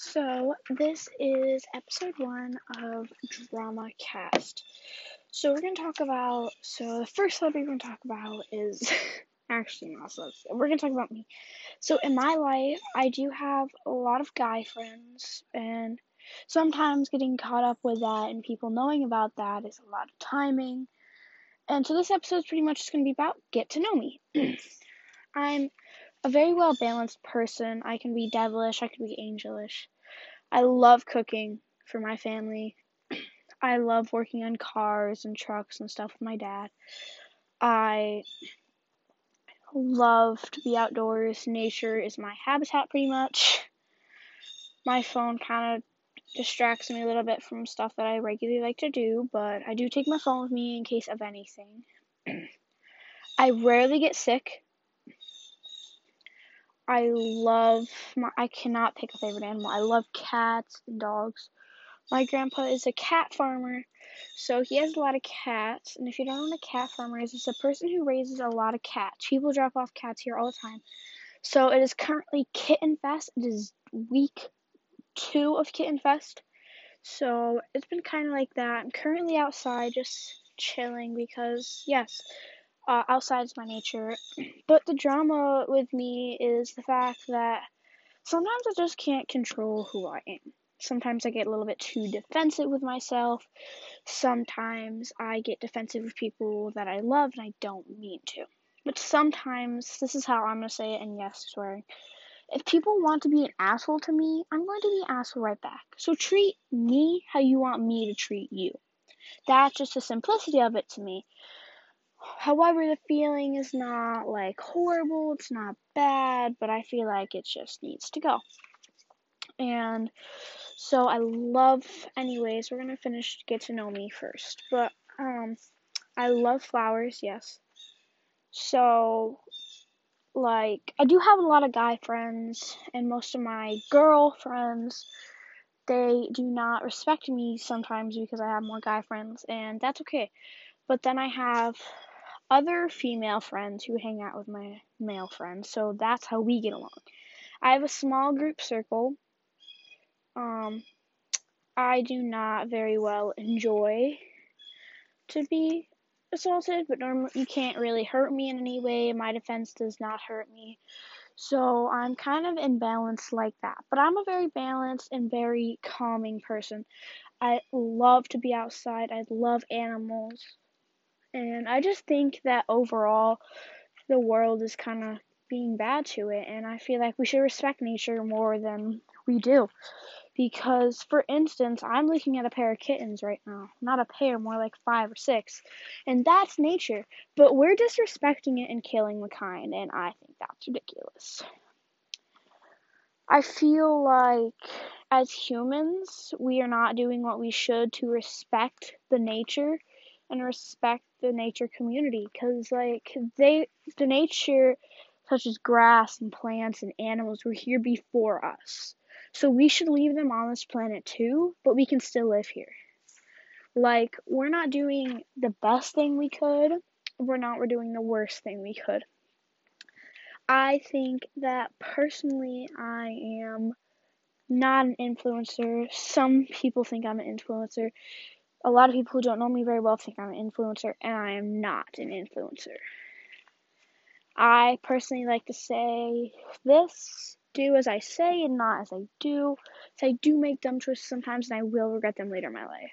So, this is episode one of Drama Cast. So, we're going to talk about. So, the first subject we're going to talk about is. actually, not so. We're going to talk about me. So, in my life, I do have a lot of guy friends, and sometimes getting caught up with that and people knowing about that is a lot of timing. And so, this episode is pretty much just going to be about get to know me. I'm a very well balanced person. I can be devilish, I can be angelish. I love cooking for my family. I love working on cars and trucks and stuff with my dad. I love to be outdoors. Nature is my habitat pretty much. My phone kind of distracts me a little bit from stuff that I regularly like to do, but I do take my phone with me in case of anything. I rarely get sick. I love my, I cannot pick a favorite animal. I love cats and dogs. My grandpa is a cat farmer, so he has a lot of cats. And if you don't know what a cat farmer is, it's a person who raises a lot of cats. People drop off cats here all the time. So it is currently Kitten Fest. It is week two of Kitten Fest. So it's been kind of like that. I'm currently outside just chilling because, yes, uh, outside my nature. But the drama with me is the fact that sometimes I just can't control who I am. Sometimes I get a little bit too defensive with myself. Sometimes I get defensive with people that I love and I don't mean to. But sometimes, this is how I'm going to say it, and yes, swearing. If people want to be an asshole to me, I'm going to be an asshole right back. So treat me how you want me to treat you. That's just the simplicity of it to me. However, the feeling is not like horrible, it's not bad, but I feel like it just needs to go. And so I love anyways, we're to finish get to know me first. But um I love flowers, yes. So like I do have a lot of guy friends and most of my girl friends they do not respect me sometimes because I have more guy friends and that's okay. But then I have other female friends who hang out with my male friends, so that's how we get along. I have a small group circle. Um, I do not very well enjoy to be assaulted, but normally you can't really hurt me in any way. My defense does not hurt me. So I'm kind of imbalanced like that. But I'm a very balanced and very calming person. I love to be outside. I love animals. And I just think that overall, the world is kind of being bad to it. And I feel like we should respect nature more than we do. Because, for instance, I'm looking at a pair of kittens right now. Not a pair, more like five or six. And that's nature. But we're disrespecting it and killing the kind. And I think that's ridiculous. I feel like as humans, we are not doing what we should to respect the nature and respect the nature community because like they the nature such as grass and plants and animals were here before us. So we should leave them on this planet too but we can still live here. Like we're not doing the best thing we could we're not we're doing the worst thing we could. I think that personally i am not an influencer. Some people think i'm an influencer a lot of people who don't know me very well think I'm an influencer, and I am not an influencer. I personally like to say this do as I say and not as I do. So I do make dumb choices sometimes, and I will regret them later in my life.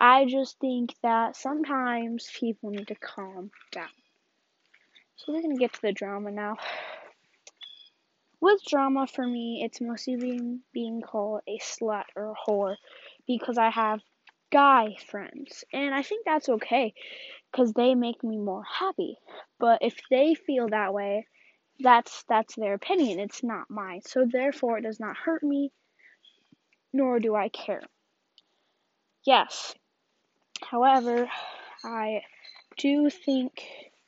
I just think that sometimes people need to calm down. So we're gonna get to the drama now. With drama, for me, it's mostly being being called a slut or a whore because I have guy friends. And I think that's okay because they make me more happy. But if they feel that way, that's that's their opinion. It's not mine. So therefore it does not hurt me nor do I care. Yes. However, I do think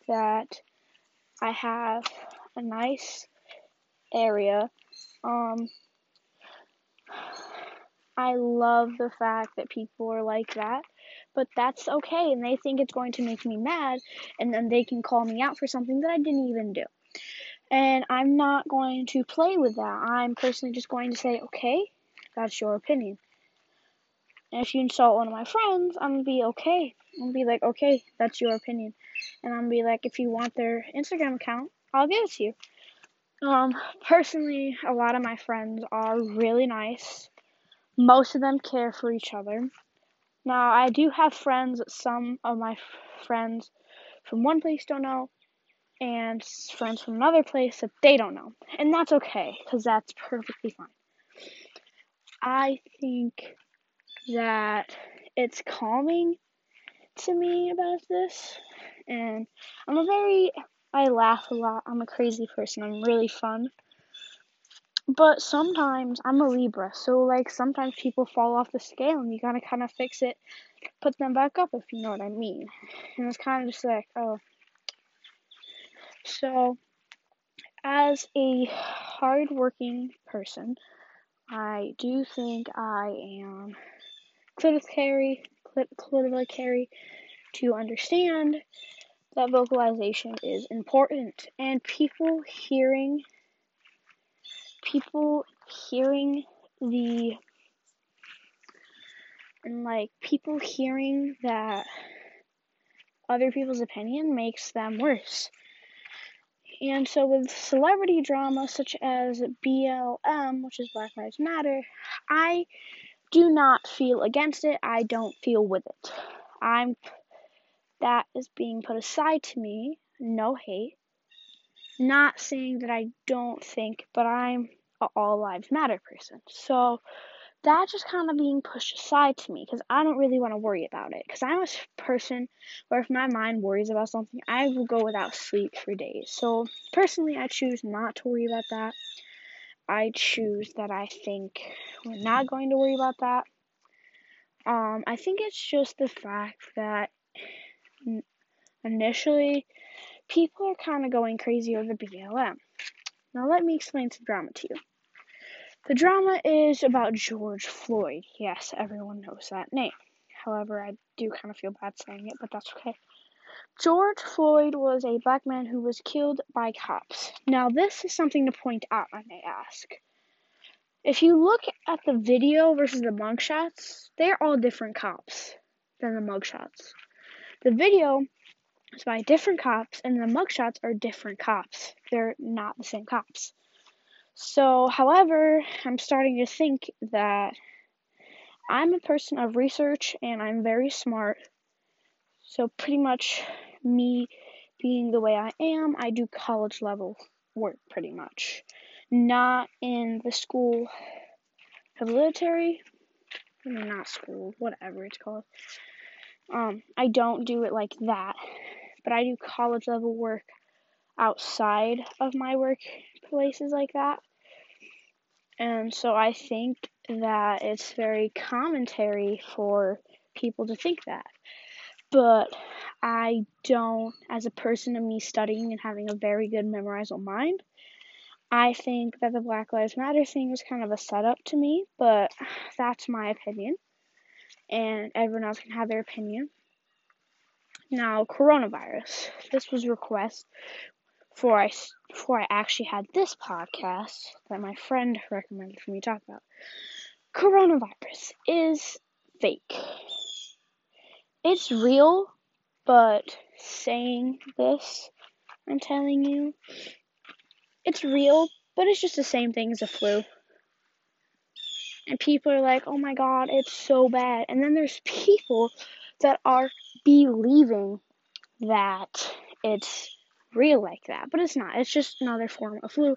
that I have a nice area um I love the fact that people are like that, but that's okay, and they think it's going to make me mad, and then they can call me out for something that I didn't even do. And I'm not going to play with that. I'm personally just going to say, okay, that's your opinion. And if you insult one of my friends, I'm gonna be okay. I'm gonna be like, okay, that's your opinion. And I'm gonna be like, if you want their Instagram account, I'll give it to you. Um, personally, a lot of my friends are really nice. Most of them care for each other. Now, I do have friends some of my f- friends from one place don't know, and friends from another place that they don't know. And that's okay, because that's perfectly fine. I think that it's calming to me about this. And I'm a very, I laugh a lot. I'm a crazy person. I'm really fun. But sometimes I'm a Libra, so like sometimes people fall off the scale and you gotta kind of fix it, put them back up if you know what I mean. And it's kind of just like, oh. So, as a hardworking person, I do think I am critically carry to understand that vocalization is important and people hearing people hearing the and like people hearing that other people's opinion makes them worse. And so with celebrity drama such as BLM, which is Black Lives Matter, I do not feel against it. I don't feel with it. I'm that is being put aside to me. No hate. Not saying that I don't think, but I'm all lives matter person. So that's just kind of being pushed aside to me because I don't really want to worry about it. Because I'm a person where if my mind worries about something, I will go without sleep for days. So personally, I choose not to worry about that. I choose that I think we're not going to worry about that. Um, I think it's just the fact that initially people are kind of going crazy over BLM. Now, let me explain some drama to you. The drama is about George Floyd. Yes, everyone knows that name. However, I do kind of feel bad saying it, but that's okay. George Floyd was a black man who was killed by cops. Now, this is something to point out, I may ask. If you look at the video versus the mugshots, they're all different cops than the mugshots. The video is by different cops, and the mugshots are different cops. They're not the same cops. So, however, I'm starting to think that I'm a person of research and I'm very smart. So, pretty much me being the way I am, I do college level work pretty much. Not in the school military, not school, whatever it's called. Um, I don't do it like that, but I do college level work outside of my work places like that. And so I think that it's very commentary for people to think that. But I don't, as a person of me studying and having a very good memorizal mind, I think that the Black Lives Matter thing was kind of a setup to me, but that's my opinion. And everyone else can have their opinion. Now, coronavirus. This was request before I before I actually had this podcast that my friend recommended for me to talk about. Coronavirus is fake. It's real, but saying this, I'm telling you, it's real, but it's just the same thing as a flu. And people are like, oh my god, it's so bad. And then there's people that are believing that it's real like that, but it's not. It's just another form of flu.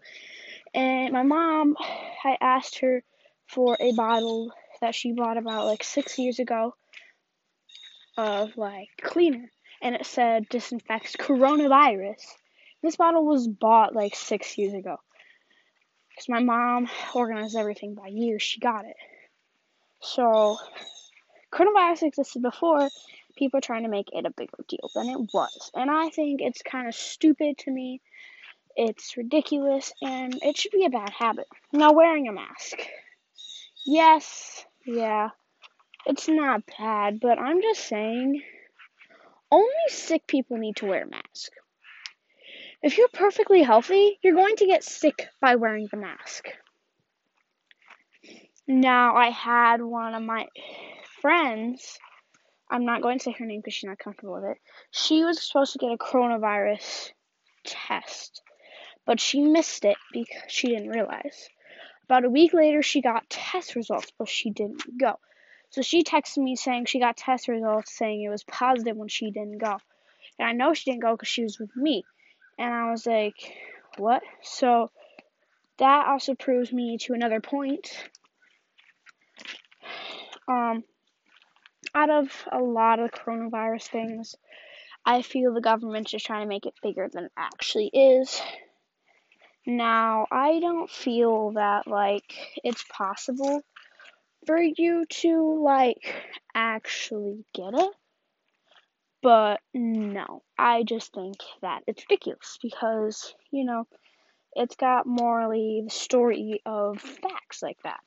And my mom, I asked her for a bottle that she bought about like six years ago of like cleaner, and it said disinfects coronavirus. This bottle was bought like six years ago. Because my mom organized everything by year, she got it. So, coronavirus existed before, people trying to make it a bigger deal than it was. And I think it's kind of stupid to me. It's ridiculous and it should be a bad habit. Now, wearing a mask. Yes, yeah, it's not bad, but I'm just saying only sick people need to wear a mask. if you're perfectly healthy, you're going to get sick by wearing the mask. Now, I had one of my friends, I'm not going to say her name because she's not comfortable with it. She was supposed to get a coronavirus test, but she missed it because she didn't realize. About a week later, she got test results, but she didn't go. So she texted me saying she got test results saying it was positive when she didn't go. And I know she didn't go because she was with me. And I was like, what? So that also proves me to another point. Um, out of a lot of coronavirus things, I feel the government's just trying to make it bigger than it actually is. Now, I don't feel that like it's possible for you to like actually get it. But no, I just think that it's ridiculous because, you know, it's got morally the story of facts like that.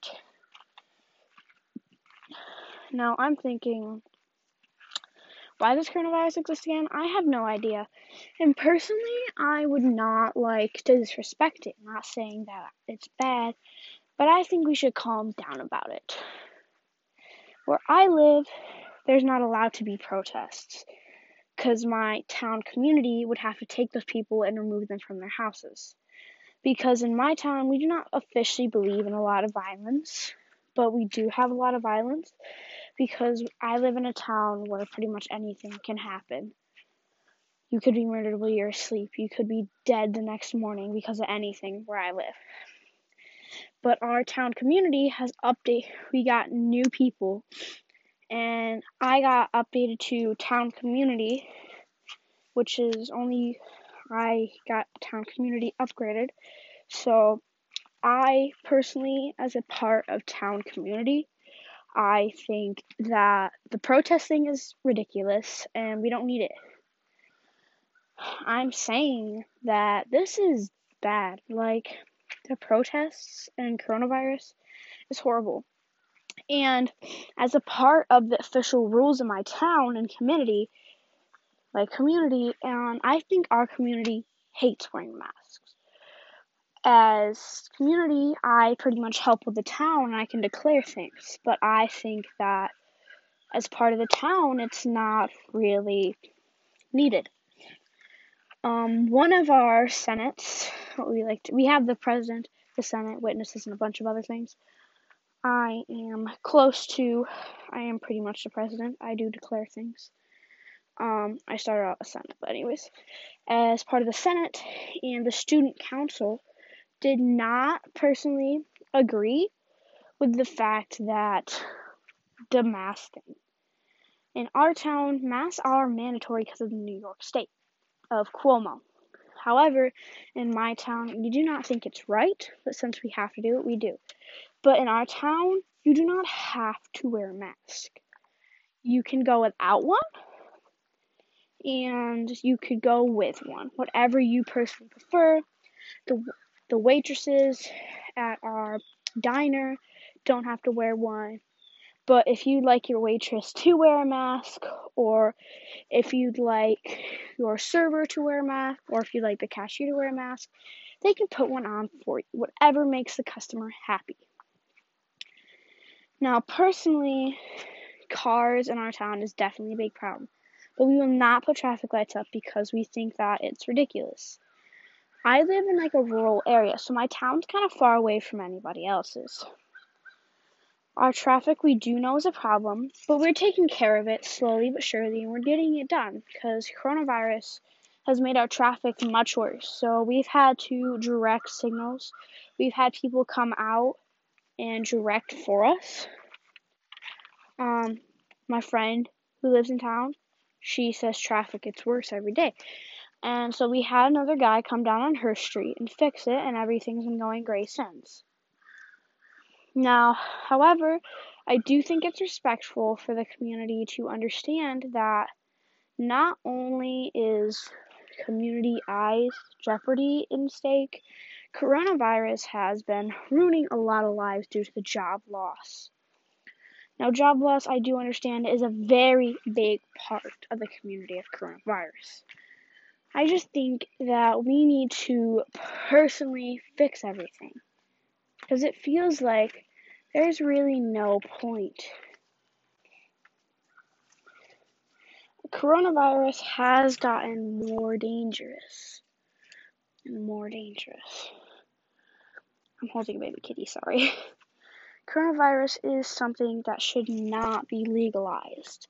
Now, I'm thinking, why does coronavirus exist again? I have no idea. And personally, I would not like to disrespect it. I'm not saying that it's bad, but I think we should calm down about it. Where I live, there's not allowed to be protests because my town community would have to take those people and remove them from their houses. Because in my town, we do not officially believe in a lot of violence, but we do have a lot of violence because I live in a town where pretty much anything can happen. You could be murdered while you're asleep. You could be dead the next morning because of anything where I live. But our town community has update. We got new people, and I got updated to town community, which is only I got town community upgraded. So I personally, as a part of town community, I think that the protesting is ridiculous and we don't need it. I'm saying that this is bad. Like, the protests and coronavirus is horrible. And as a part of the official rules of my town and community, like community, and I think our community hates wearing masks. As community, I pretty much help with the town and I can declare things, but I think that as part of the town, it's not really needed. Um, one of our senates, we like to, we have the president, the senate, witnesses, and a bunch of other things. I am close to, I am pretty much the president. I do declare things. Um, I started out a senate, but anyways, as part of the senate and the student council, did not personally agree with the fact that the mask thing. In our town, masks are mandatory because of the New York State of Cuomo. However, in my town, we do not think it's right, but since we have to do it, we do. But in our town, you do not have to wear a mask. You can go without one, and you could go with one, whatever you personally prefer. The the waitresses at our diner don't have to wear one. But if you'd like your waitress to wear a mask, or if you'd like your server to wear a mask, or if you'd like the cashier to wear a mask, they can put one on for you, whatever makes the customer happy. Now, personally, cars in our town is definitely a big problem, but we will not put traffic lights up because we think that it's ridiculous. I live in like a rural area, so my town's kind of far away from anybody else's. Our traffic we do know is a problem, but we're taking care of it slowly but surely and we're getting it done because coronavirus has made our traffic much worse. So we've had to direct signals. We've had people come out and direct for us. Um, my friend who lives in town, she says traffic gets worse every day. And so we had another guy come down on her street and fix it, and everything's been going great since. Now, however, I do think it's respectful for the community to understand that not only is community eyes jeopardy in stake, coronavirus has been ruining a lot of lives due to the job loss. Now, job loss, I do understand, is a very big part of the community of coronavirus. I just think that we need to personally fix everything. Because it feels like there's really no point. Coronavirus has gotten more dangerous and more dangerous. I'm holding a baby kitty, sorry. Coronavirus is something that should not be legalized.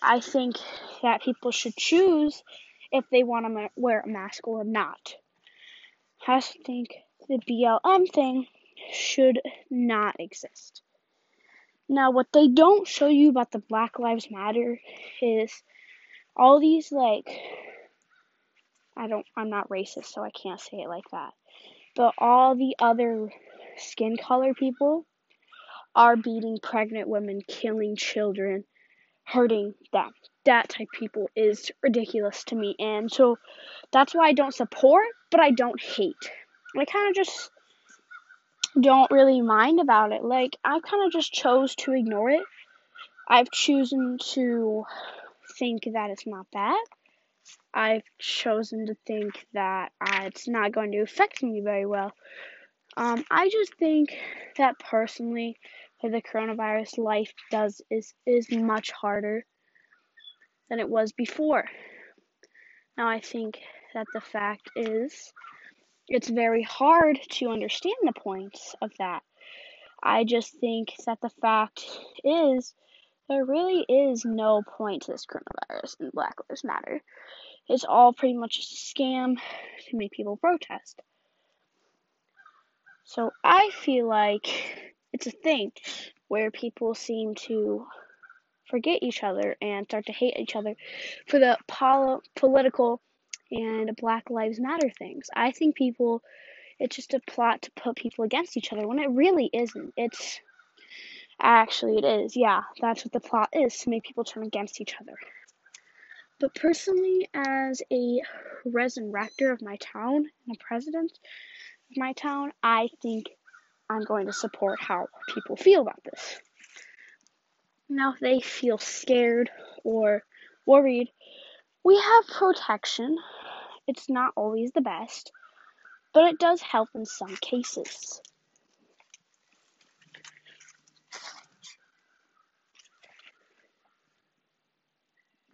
I think that people should choose if they want to wear a mask or not. I think the BLM thing should not exist. Now, what they don't show you about the Black Lives Matter is all these, like, I don't, I'm not racist, so I can't say it like that. But all the other skin color people are beating pregnant women, killing children, hurting them. That type of people is ridiculous to me. And so that's why I don't support, but I don't hate. I kind of just don't really mind about it. Like, I kind of just chose to ignore it. I've chosen to think that it's not bad. I've chosen to think that uh, it's not going to affect me very well. Um, I just think that personally, for the coronavirus, life does is is much harder than it was before. Now, I think that the fact is it's very hard to understand the points of that. I just think that the fact is there really is no point to this coronavirus and Black Lives Matter. It's all pretty much a scam to make people protest. So I feel like it's a thing where people seem to forget each other and start to hate each other for the pol- political and Black Lives Matter things. I think people, it's just a plot to put people against each other when it really isn't. It's actually, it is. Yeah, that's what the plot is to make people turn against each other. But personally, as a resurrector of my town and a president of my town, I think I'm going to support how people feel about this. Now, if they feel scared or worried, we have protection. It's not always the best, but it does help in some cases.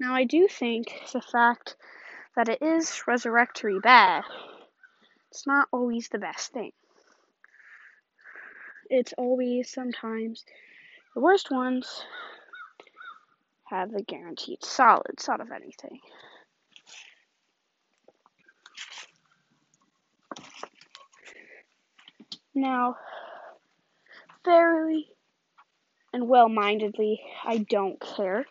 Now, I do think the fact that it is resurrectory bad, it's not always the best thing. It's always sometimes the worst ones have the guaranteed solids out of anything. Now, fairly and well mindedly, I don't care.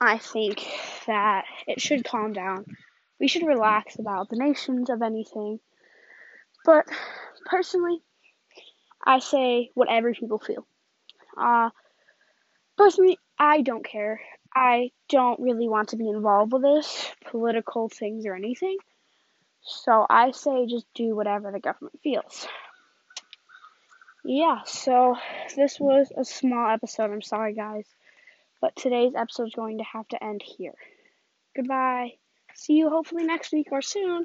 I think that it should calm down. We should relax about the nations of anything. But personally, I say whatever people feel. Uh, personally, I don't care. I don't really want to be involved with this, political things or anything. So I say just do whatever the government feels. Yeah, so this was a small episode. I'm sorry, guys. But today's episode is going to have to end here. Goodbye. See you hopefully next week or soon.